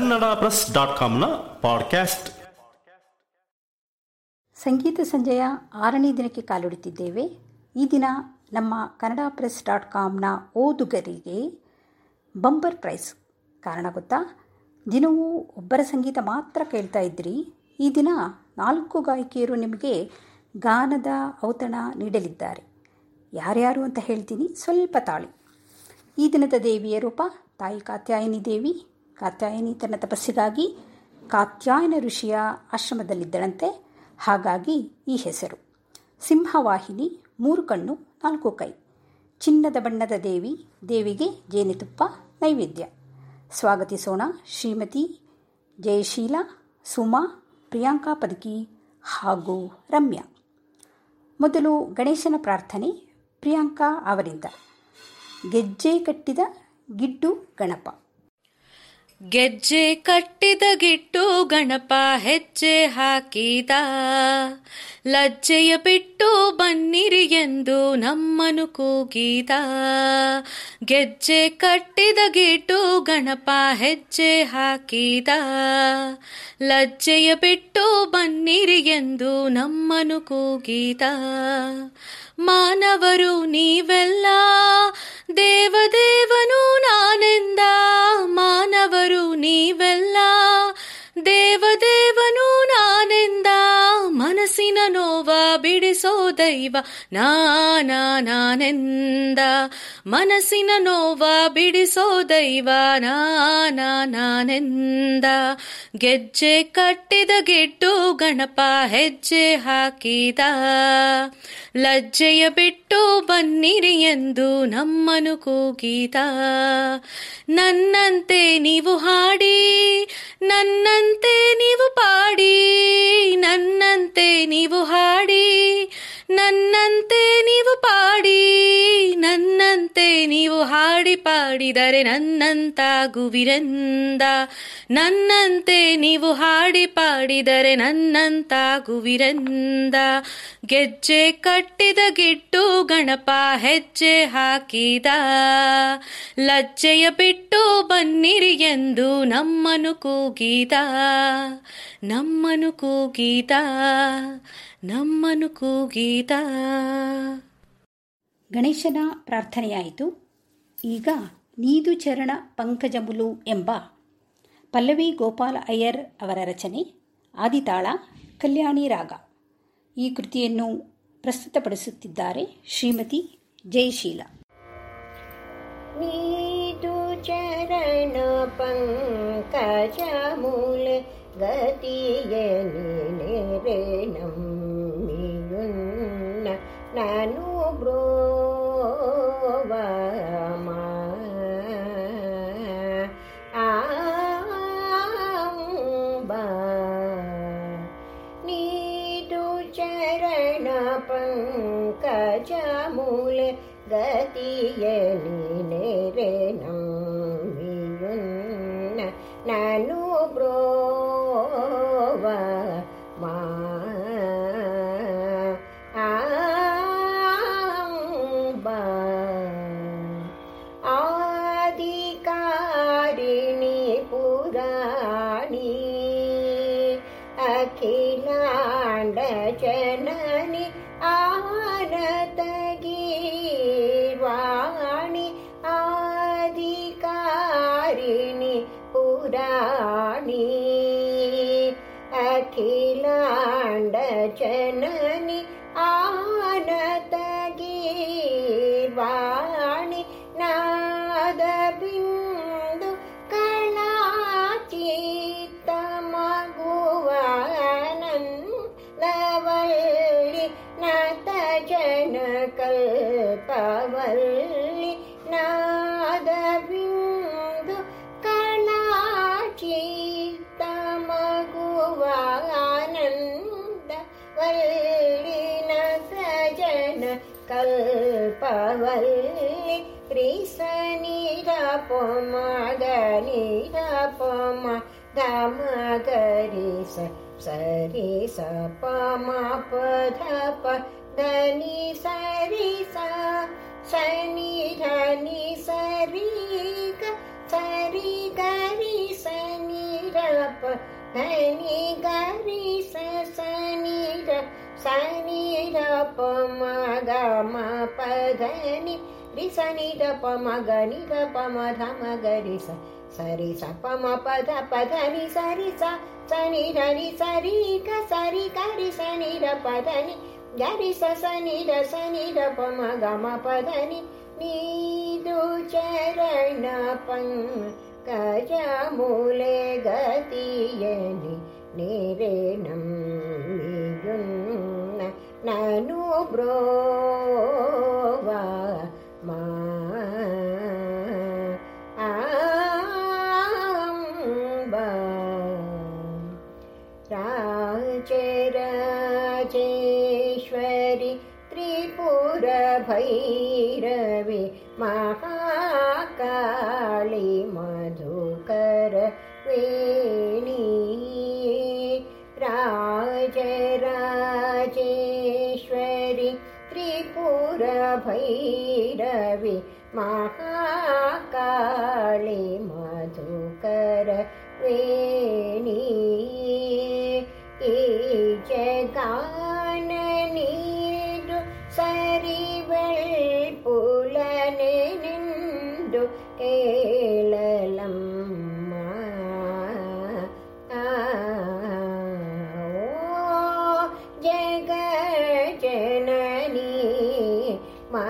Kannada press dot ಕಾಮ್ನ podcast. ಸಂಗೀತ ಸಂಜೆಯ ಆರನೇ ದಿನಕ್ಕೆ ಕಾಲಿಡುತ್ತಿದ್ದೇವೆ. ಈ ದಿನ ನಮ್ಮ ಕನ್ನಡ ಪ್ರೆಸ್ ಡಾಟ್ ಕಾಮ್ನ ಓದುಗರಿಗೆ ಬಂಪರ್ ಪ್ರೈಸ್. ಕಾರಣ ಗೊತ್ತಾ? ದಿನವೂ ಒಬ್ಬರ ಸಂಗೀತ ಮಾತ್ರ ಕೇಳ್ತಾ ಇದ್ರಿ. ಈ ದಿನ ನಾಲ್ಕು ಗಾಯಕಿಯರು ನಿಮಗೆ ಗಾನದ ಔತಣ ನೀಡಲಿದ್ದಾರೆ. ಯಾರ್ಯಾರು ಅಂತ ಹೇಳ್ತೀನಿ ಸ್ವಲ್ಪ ತಾಳಿ. ಈ ದಿನದ ದೇವಿಯ ರೂಪ ತಾಯಿ ಕಾತ್ಯಾಯನಿ ದೇವಿ ಕಾತ್ಯಾಯನಿ ತನ್ನ ತಪಸ್ಸಿಗಾಗಿ ಕಾತ್ಯಾಯನ ಋಷಿಯ ಆಶ್ರಮದಲ್ಲಿದ್ದಳಂತೆ, ಹಾಗಾಗಿ ಈ ಹೆಸರು. ಸಿಂಹವಾಹಿನಿ, ಮೂರು ಕಣ್ಣು, ನಾಲ್ಕು ಕೈ. ಚಿನ್ನದ ಬಣ್ಣದ ದೇವಿ, ದೇವಿಗೆ ಜೇನುತುಪ್ಪ, ನೈವೇದ್ಯ. ಸ್ವಾಗತಿಸೋಣ ಶ್ರೀಮತಿ ಜಯಶೀಲ, ಸುಮಾ, ಪ್ರಿಯಾಂಕಾ ಪದಕಿ ಹಾಗೂ ರಮ್ಯಾ. ಮೊದಲು ಗಣೇಶನ ಪ್ರಾರ್ಥನೆ, ಪ್ರಿಯಾಂಕಾ ಅವರಿಂದ. ಗೆಜ್ಜೆ ಕಟ್ಟಿದ ಗಿಡ್ಡು ಗಣಪ. ಗೆಜ್ಜೆ ಕಟ್ಟಿದ ಗಿಟ್ಟು ಗಣಪ ಹೆಜ್ಜೆ ಹಾಕಿದ. ಲಜ್ಜೆಯ ಬಿಟ್ಟು ಬನ್ನಿರಿ ಎಂದು ನಮ್ಮನು ಕೂಗಿದ. ಗೆಜ್ಜೆ ಕಟ್ಟಿದ ಗಿಟ್ಟು ಗಣಪ ಹೆಜ್ಜೆ ಹಾಕಿದ. ಲಜ್ಜೆಯ ಬಿಟ್ಟು ಬನ್ನಿರಿ ಎಂದು ನಮ್ಮನು ಕೂಗಿದ. ಮಾನವರು ನೀವೆಲ್ಲ, ದೇವದೇವನು ನಾನೆಂದ, ಮಾನವರು ನೀವೆಲ್ಲ, ದೇವದೇವನು ನಾನೆಂದ, ಮನಸ್ಸಿನ ನೋವ ಬಿಡಿಸೋ ದೈವ ನಾನ ನಾನೆಂದ, ಮನಸ್ಸಿನ ನೋವ ಬಿಡಿಸೋ ದೈವ ನಾನ ನಾನೆಂದ. ಗೆಜ್ಜೆ ಕಟ್ಟಿದ ಗೆಡ್ಡು ಗಣಪ ಹೆಜ್ಜೆ ಹಾಕಿದ ಲಜ್ಜೆಯ ಬಿಟ್ಟು ಬನ್ನಿರಿ ಎಂದು ನಮ್ಮನು ಕೂಗಿದ. ನನ್ನಂತೆ ನೀವು ಹಾಡಿ, ನನ್ನಂತೆ ನೀವು ಪಾಡಿ, ನನ್ನಂತೆ ನೀವು ಹಾಡಿ, ನನ್ನಂತೆ ನೀವು ಪಾಡಿ. ಪಾಡಿದರೆ ನನ್ನಂತಾಗುವಿರೆಂದ. ನನ್ನಂತೆ ನೀವು ಹಾಡಿ ಪಾಡಿದರೆ ನನ್ನಂತಾಗುವಿರೆಂದ. ಗೆಜ್ಜೆ ಕಟ್ಟಿದ ಗಿಟ್ಟು ಗಣಪ ಹೆಜ್ಜೆ ಹಾಕಿದ. ಲಜ್ಜೆಯ ಬಿಟ್ಟು ಬನ್ನಿರಿ ಎಂದು ನಮ್ಮನು ಕೂಗಿದ. ನಮ್ಮನು ಕೂಗಿದ. ನಮ್ಮನು ಕೂಗಿದ. ಗಣೇಶನ ಪ್ರಾರ್ಥನೆಯಾಯಿತು. ಈಗ ನೀದು ಚರಣ ಪಂಕಜಮುಲು ಎಂಬ ಪಲ್ಲವಿ ಗೋಪಾಲ ಅಯ್ಯರ್ ಅವರ ರಚನೆ, ಆದಿತಾಳ, ಕಲ್ಯಾಣಿ ರಾಗ. ಈ ಕೃತಿಯನ್ನು ಪ್ರಸ್ತುತಪಡಿಸುತ್ತಿದ್ದಾರೆ ಶ್ರೀಮತಿ ಜಯಶೀಲ. ನೀದು ಚರಣ ಪಂಕಜ ಮೂಲ ಗತಿಯ ನಾನು ಬ್ರೋವ पङ्कज मूले गति ननु ब्रो मा आदिकारिणी पुराणि अखिलाण्डचननि Namaste. पवल्लि नादबिन्दु कला ची त मुवानन्द वल्ली न गजन कल्पल्लि ऋषनि दपमागरिपमा धमगरि सरि स पमाप ಧಮ ಗರಿ ಸ ಸರಿ ಸ ಪಮ ಪಧ ಪ ಧನಿ ಸರಿ ಸ ಶನಿ ಧನಿ ಸರಿ ಗ ಸರಿ ಗರಿ ಸನಿ ಧನಿ ಗರಿ ಸ ಸನಿ ರ ಸನಿ ರ ಪ ಮ ಗ ಮ ಪ ಧನಿ ರಿ ಸನಿ ರ ಪ ಮ ಗ ನಿ ರ ಪ ಮ ಧ ಮ ಗ ರಿ ಸ ಸರಿ ಸ ಪ ಮ ಪ ಧ ಪ ಧ ನಿ ಸರಿ ಸ ಸನಿ ರ ನಿ ಸರಿ ಗ ಸರಿ ಗ ರಿ ಸನಿ ರ ಪ ಧ ನಿ ಗರಿ ಸ ಸನಿ ರ ಸನಿ ರ ಪ ಮ ಗ ಮ ಪ ಧ ನಿ ನೀದು ಚರಣ ಪಂಕಜ ಮೂಲೆ ಗತಿಯಲಿ ನೀರೇ ನಮ್ಮಿಯುನ್ನ ನಾನು ಬ್ರೋವ भैरवि महाकाली मधुकर वे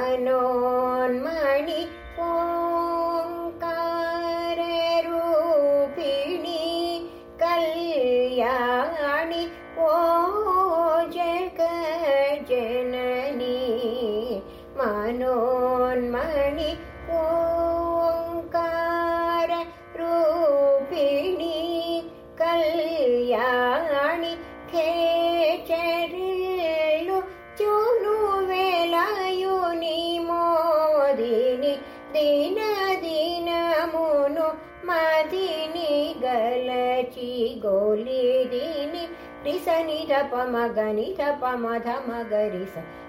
மனோன்மணி போ मादि गी गोलीनि सनि टप मगनि थ प धी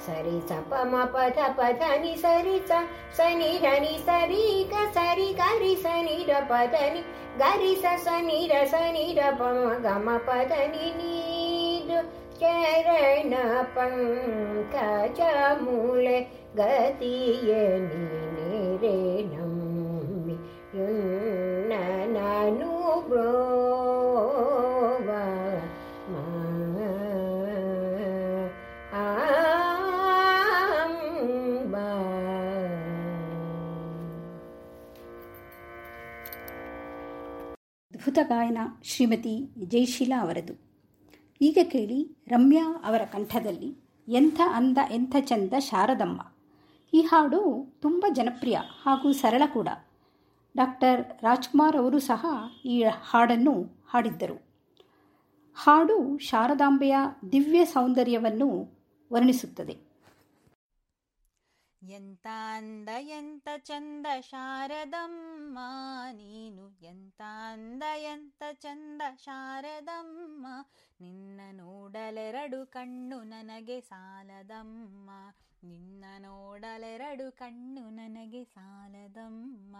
सरि च पी सरि च सनि धनि सरि क सारी गि सनि डप धनि गिसा सनि द सनि डप मग म प धनि नीदु चरणपङ्ख मूले गति रे न ಅದ್ಭುತ ಗಾಯನ ಶ್ರೀಮತಿ ಜಯಶೀಲಾ ಅವರದು. ಈಗ ಕೇಳಿ ರಮ್ಯಾ ಅವರ ಕಂಠದಲ್ಲಿ ಎಂಥ ಅಂದ, ಎಂಥ ಚಂದ ಶಾರದಮ್ಮ. ಈ ಹಾಡು ತುಂಬ ಜನಪ್ರಿಯ ಹಾಗೂ ಸರಳ ಕೂಡ. ಡಾಕ್ಟರ್ ರಾಜ್ಕುಮಾರ್ ಅವರು ಸಹ ಈ ಹಾಡನ್ನು ಹಾಡಿದ್ದರು. ಹಾಡು ಶಾರದಾಂಬೆಯ ದಿವ್ಯ ಸೌಂದರ್ಯವನ್ನು ವರ್ಣಿಸುತ್ತದೆ. ಎಂತ ಅಂದ ಎಂತ ಚಂದ ಶಾರದಮ್ಮ, ನೀನು ಎಂತ ಅಂದ ಎಂತ ಚಂದ ಶಾರದಮ್ಮ, ನಿನ್ನ ನೋಡಲೆರಡು ಕಣ್ಣು ನನಗೆ ಸಾಲದಮ್ಮ, ನಿನ್ನ ನೋಡಲೆರಡು ಕಣ್ಣು ನನಗೆ ಸಾಲದಮ್ಮ.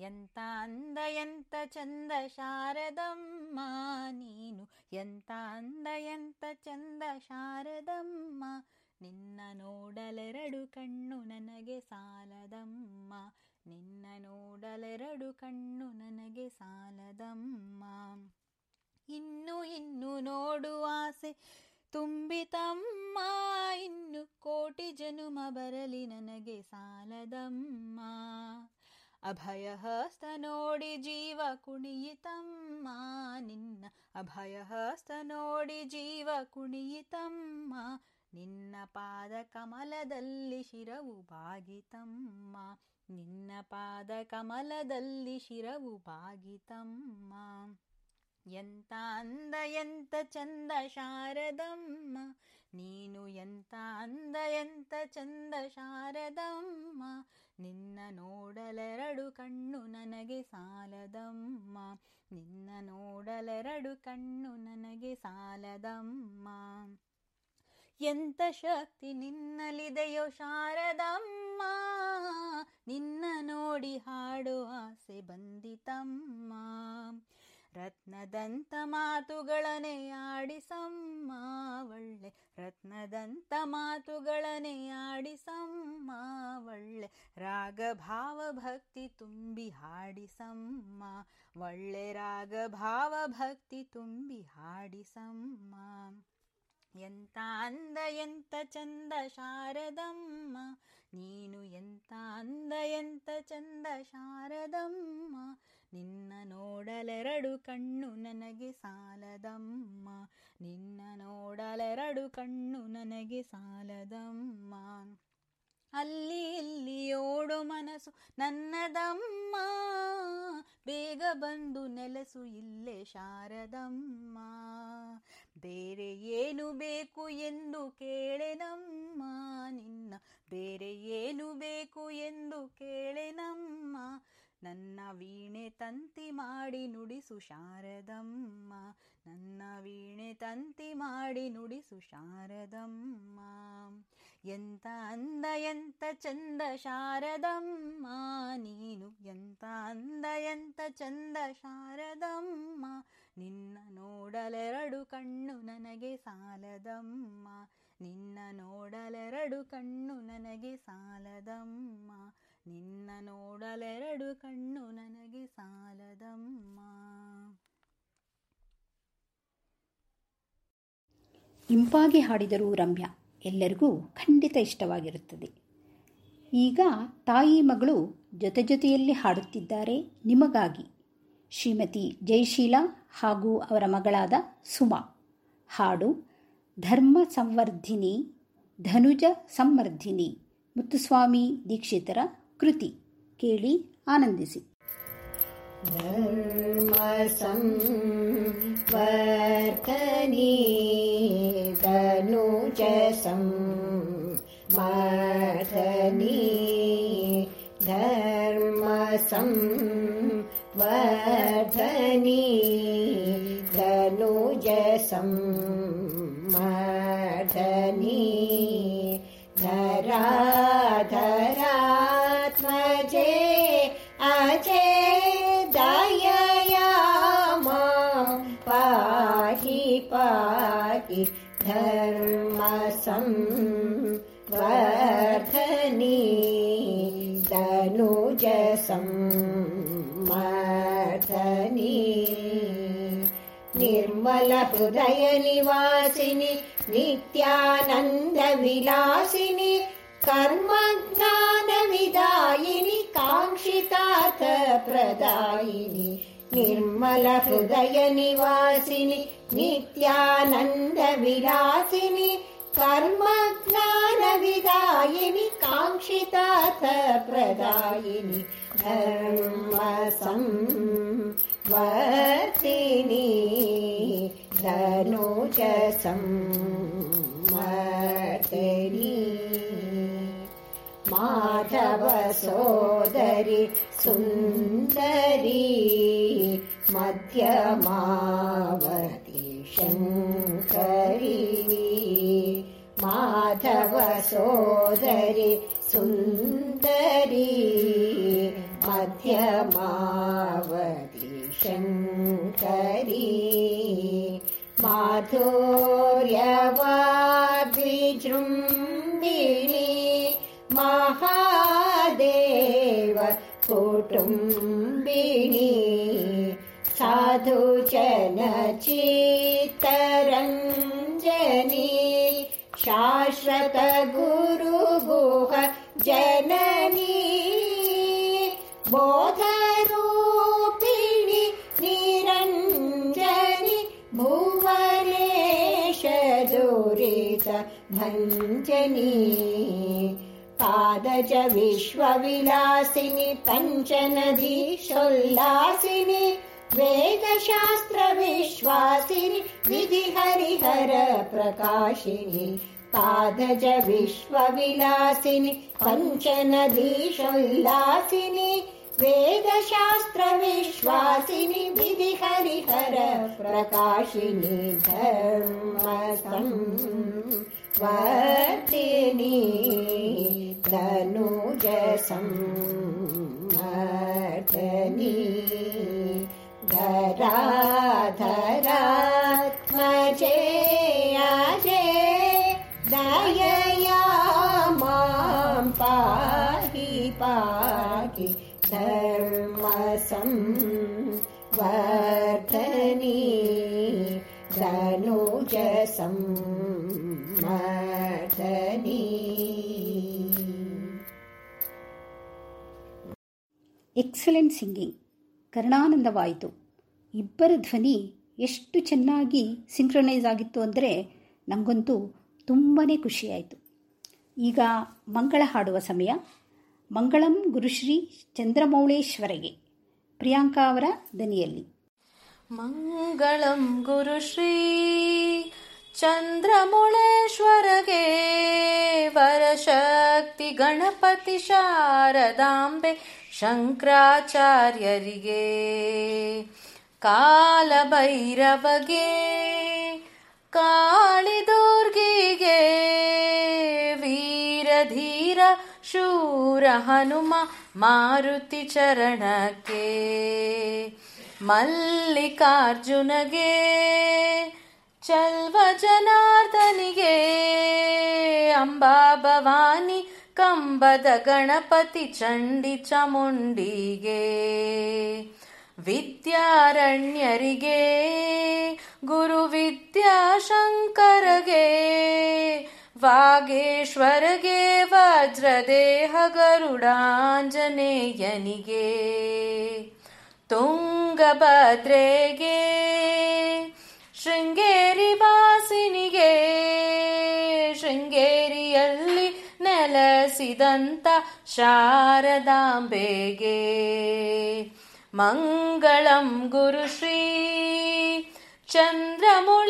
ಎಂತ ಅಂದ ಎಂತ ಚಂದ ಶಾರದಮ್ಮ ನೀನು? ಎಂತ ಅಂದ ಎಂತ ಚಂದ ಶಾರದಮ್ಮ? ನಿನ್ನ ನೋಡಲೆರಡು ಕಣ್ಣು ನನಗೆ ಸಾಲದಮ್ಮ. ನಿನ್ನ ನೋಡಲೆರಡು ಕಣ್ಣು ನನಗೆ ಸಾಲದಮ್ಮ. ಇನ್ನು ಇನ್ನು ನೋಡುವ ಆಸೆ ತುಂಬಿತಮ್ಮ. ಇನ್ನು ಕೋಟಿ ಜನುಮ ಬರಲಿ ನನಗೆ ಸಾಲದಮ್ಮ. ಅಭಯ ಹಸ್ತ ನೋಡಿ ಜೀವ ಕುಣಿಯಿತಮ್ಮ, ನಿನ್ನ ಅಭಯ ಹಸ್ತ ನೋಡಿ ಜೀವ ಕುಣಿಯಿತಮ್ಮ, ನಿನ್ನ ಪಾದ ಕಮಲದಲ್ಲಿ ಶಿರವು ಬಾಗಿತಮ್ಮ, ನಿನ್ನ ಪಾದ ಕಮಲದಲ್ಲಿ ಶಿರವು ಬಾಗಿತಮ್ಮ. ಎಂತ ಅಂದ, ಎಂತ ಚಂದ ಶಾರದಮ್ಮ? ನೀನು ಎಂತ ಅಂದ, ಎಂತ ಚಂದ ಶಾರದಮ್ಮ? ನಿನ್ನ ನೋಡಲೆರಡು ಕಣ್ಣು ನನಗೆ ಸಾಲದಮ್ಮ. ನಿನ್ನ ನೋಡಲೆರಡು ಕಣ್ಣು ನನಗೆ ಸಾಲದಮ್ಮ. ಎಂತ ಶಕ್ತಿ ನಿನ್ನಲಿದೆಯೋ ಶಾರದಮ್ಮ? ನಿನ್ನ ನೋಡಿ ಹಾಡು ಆಸೆ ಬಂದಿತಮ್ಮ. ರತ್ನದಂತ ಮಾತುಗಳನೆ ಆಡಿಸಮ್ಮ ಒಳ್ಳೆ ರತ್ನದಂತ ಮಾತುಗಳನೆ ಆಡಿಸಮ್ಮ ಒಳ್ಳೆ ರಾಗ ಭಾವ ಭಕ್ತಿ ತುಂಬಿ ಹಾಡಿಸಮ್ಮ ಒಳ್ಳೆ ರಾಗ ಭಾವ ಭಕ್ತಿ ತುಂಬಿ ಹಾಡಿಸಮ್ಮ. ಎಂತ ಅಂದ, ಎಂತ ಚಂದ ಶಾರದಮ್ಮ. ನೀನು ಎಂತ ಅಂದ, ಎಂತ ಚಂದ ಶಾರದಮ್ಮ. ನಿನ್ನ ನೋಡಲೆರಡು ಕಣ್ಣು ನನಗೆ ಸಾಲದಮ್ಮ. ನಿನ್ನ ನೋಡಲೆರಡು ಕಣ್ಣು ನನಗೆ ಸಾಲದಮ್ಮ. ಅಲ್ಲಿ ಇಲ್ಲಿ ಓಡೋ ಮನಸ್ಸು ನನ್ನದಮ್ಮ. ಬೇಗ ಬಂದು ನೆಲೆಸು ಇಲ್ಲೇ ಶಾರದಮ್ಮ. ಬೇರೆ ಏನು ಬೇಕು ಎಂದು ಕೇಳೆನಮ್ಮ. ನಿನ್ನ ಬೇರೆ ಏನು ಬೇಕು ಎಂದು ಕೇಳೆನಮ್ಮ. ನನ್ನ ವೀಣೆ ತಂತಿ ಮಾಡಿ ನುಡಿಸು ಶಾರದಮ್ಮ. ನನ್ನ ವೀಣೆ ತಂತಿ ಮಾಡಿ ನುಡಿಸು ಶಾರದಮ್ಮ. ಎಂತ ಅಂದ, ಎಂತ ಚಂದ ಶಾರದಮ್ಮ. ನೀನು ಎಂತ ಅಂದ, ಎಂತ ಚಂದ ಶಾರದಮ್ಮ. ನಿನ್ನ ನೋಡಲೆರಡು ಕಣ್ಣು ನನಗೆ ಸಾಲದಮ್ಮ. ನಿನ್ನ ನೋಡಲೆರಡು ಕಣ್ಣು ನನಗೆ ಸಾಲದಮ್ಮ. ನಿನ್ನ ನೋಡಲೆರಡು ಕಣ್ಣು ನನಗೆ ಸಾಲದಮ್ಮ. ಇಂಪಾಗಿ ಹಾಡಿದರು ರಮ್ಯಾ, ಎಲ್ಲರಿಗೂ ಖಂಡಿತ ಇಷ್ಟವಾಗಿರುತ್ತದೆ. ಈಗ ತಾಯಿ ಮಗಳು ಜೊತೆ ಜೊತೆಯಲ್ಲಿ ಹಾಡುತ್ತಿದ್ದಾರೆ ನಿಮಗಾಗಿ. ಶ್ರೀಮತಿ ಜಯಶೀಲ ಹಾಗೂ ಅವರ ಮಗಳಾದ ಸುಮಾ. ಹಾಡು, ಧರ್ಮ ಸಂವರ್ಧಿನಿ, ಧನುಜ ಸಂವರ್ಧಿನಿ, ಮುತ್ತುಸ್ವಾಮಿ ದೀಕ್ಷಿತರ ಕೃತಿ ಕೇಳಿ ಆನಂದಿಸಿ धर्मसंवर्धनी तनुजसं वर्धनी धर्मसं वर्धनी तनुजसं वर्धनी धराधरात्मजे निर्मलहृदयनिवासिनि नित्यानन्दविलासिनि कर्मज्ञानविदायिनि काङ्क्षितार्थप्रदायिनि निर्मलहृदयनिवासिनि नित्यानन्दविलासिनि कर्मज्ञानविदायिनि काङ्क्षितार्थप्रदायिनि धर्मसं वतिनि धनुज सं माधवसोदरि सुन्दरी मध्यमावति शङ्करी माधव सोदरि सुन्दरि ध्य माधुर्यवाद्विजृम्बिणी महादेव कुटुम्बिणी साधु चलचीतरम् जनि शाश्वतगुरुगोह जन भञ्जनी। पाद च विश्वविलासिनि पञ्चनदीषुल्लासिनि वेदशास्त्रविश्वासिनि विधि हरिहर प्रकाशिनि। पादज विश्वविलासिनि पञ्चनदीशोल्लासिनि वेदशास्त्रविश्वासिनि विधि प्रकाशिनि। धर्मसम् वर्तिनी धनुजसं वर्धनी धराधरात्मजेयाजे दयया मां पाहि पाहि धर्मसं वर्धनी धनुजसं ಎಕ್ಸಲೆಂಟ್ ಸಿಂಗಿಂಗ್ ಕರ್ಣಾನಂದವಾಯಿತು. ಇಬ್ಬರ ಧ್ವನಿ ಎಷ್ಟು ಚೆನ್ನಾಗಿ ಸಿಂಕ್ರೊನೈಸ್ ಆಗಿತ್ತು ಅಂದರೆ ನನಗಂತೂ ತುಂಬಾ ಖುಷಿಯಾಯಿತು. ಈಗ ಮಂಗಳ ಹಾಡುವ ಸಮಯ. ಮಂಗಳಂ ಗುರುಶ್ರೀ ಚಂದ್ರಮೌಳೇಶ್ವರಿಗೆ. ಪ್ರಿಯಾಂಕಾ ಅವರ ದನಿಯಲ್ಲಿ. ಮಂಗಳಂ ಗುರುಶ್ರೀ ಚಂದ್ರಮುಳೇಶ್ವರಗೆ ವರಶಕ್ತಿ ಗಣಪತಿ ಶಾರದಾಂಬೆ ಶಂಕರಾಚಾರ್ಯರಿಗೆ ಕಾಲಭೈರವಗೆ ಕಾಳಿದುರ್ಗಿಗೆ ವೀರಧೀರ ಶೂರ ಹನುಮ ಮಾರುತಿ ಚರಣಕ್ಕೆ ಮಲ್ಲಿಕಾರ್ಜುನಗೆ ಚಲ್ವ ಜನಾರ್ದನಿಗೆ ಅಂಬಾ ಭವಾನಿ ಕಂಬದ ಗಣಪತಿ ಚಂಡಿ ಚಾಮುಂಡಿಗೆ ವಿದ್ಯಾರಣ್ಯರಿಗೆ ಗುರು ವಿದ್ಯಾಶಂಕರಗೆ ವಾಗೇಶ್ವರಗೆ ವಜ್ರದೇಹ ಗರುಡಾಂಜನೇಯನಿಗೆ ತುಂಗಭದ್ರೆಗೆ ನೆಲೆಸಿದಂತ ಶಾರದಾಂಬೆಗೆ. ಮಂಗಳಂ ಗುರುಶ್ರೀ ಚಂದ್ರಮುಳೇಶ್ವರಗೆ.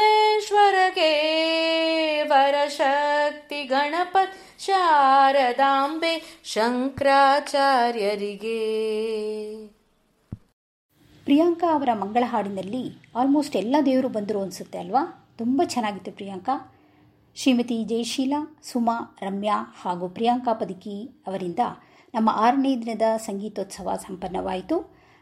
ವರಶಕ್ತಿ ಗಣಪತ್ ಶಾರದಾಂಬೆ ಶಂಕರಾಚಾರ್ಯರಿಗೆ. ಪ್ರಿಯಾಂಕಾ ಅವರ ಮಂಗಳ ಹಾಡಿನಲ್ಲಿ ಆಲ್ಮೋಸ್ಟ್ ಎಲ್ಲ ದೇವರು ಬಂದರು ಅನಿಸುತ್ತೆ ಅಲ್ವಾ? ತುಂಬ ಚೆನ್ನಾಗಿತ್ತು ಪ್ರಿಯಾಂಕಾ. ಶ್ರೀಮತಿ ಜಯಶೀಲಾ, ಸುಮಾ, ರಮ್ಯಾ ಹಾಗೂ ಪ್ರಿಯಾಂಕಾ ಪದಕಿ ಅವರಿಂದ ನಮ್ಮ ಆರನೇ ದಿನದ ಸಂಗೀತೋತ್ಸವ ಸಂಪನ್ನವಾಯಿತು.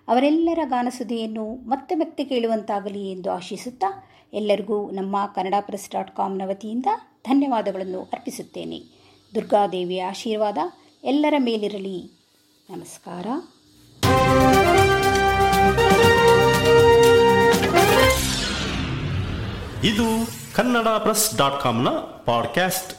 ಅವರೆಲ್ಲರ ಗಾನಸುದೆಯನ್ನು ಮತ್ತೆ ಮತ್ತೆ ಕೇಳುವಂತಾಗಲಿ ಎಂದು ಆಶಿಸುತ್ತಾ ಎಲ್ಲರಿಗೂ ನಮ್ಮ ಕನ್ನಡ ಪ್ರೆಸ್ ಡಾಟ್ ಕಾಮ್ನ ವತಿಯಿಂದ ಧನ್ಯವಾದಗಳನ್ನು ಅರ್ಪಿಸುತ್ತೇನೆ. ದುರ್ಗಾದೇವಿಯ ಆಶೀರ್ವಾದ ಎಲ್ಲರ ಮೇಲಿರಲಿ. ನಮಸ್ಕಾರ. ಇದು ಕನ್ನಡ ಪ್ರೆಸ್ ಡಾಟ್ ಕಾಮ್ನ ಪಾಡ್ಕ್ಯಾಸ್ಟ್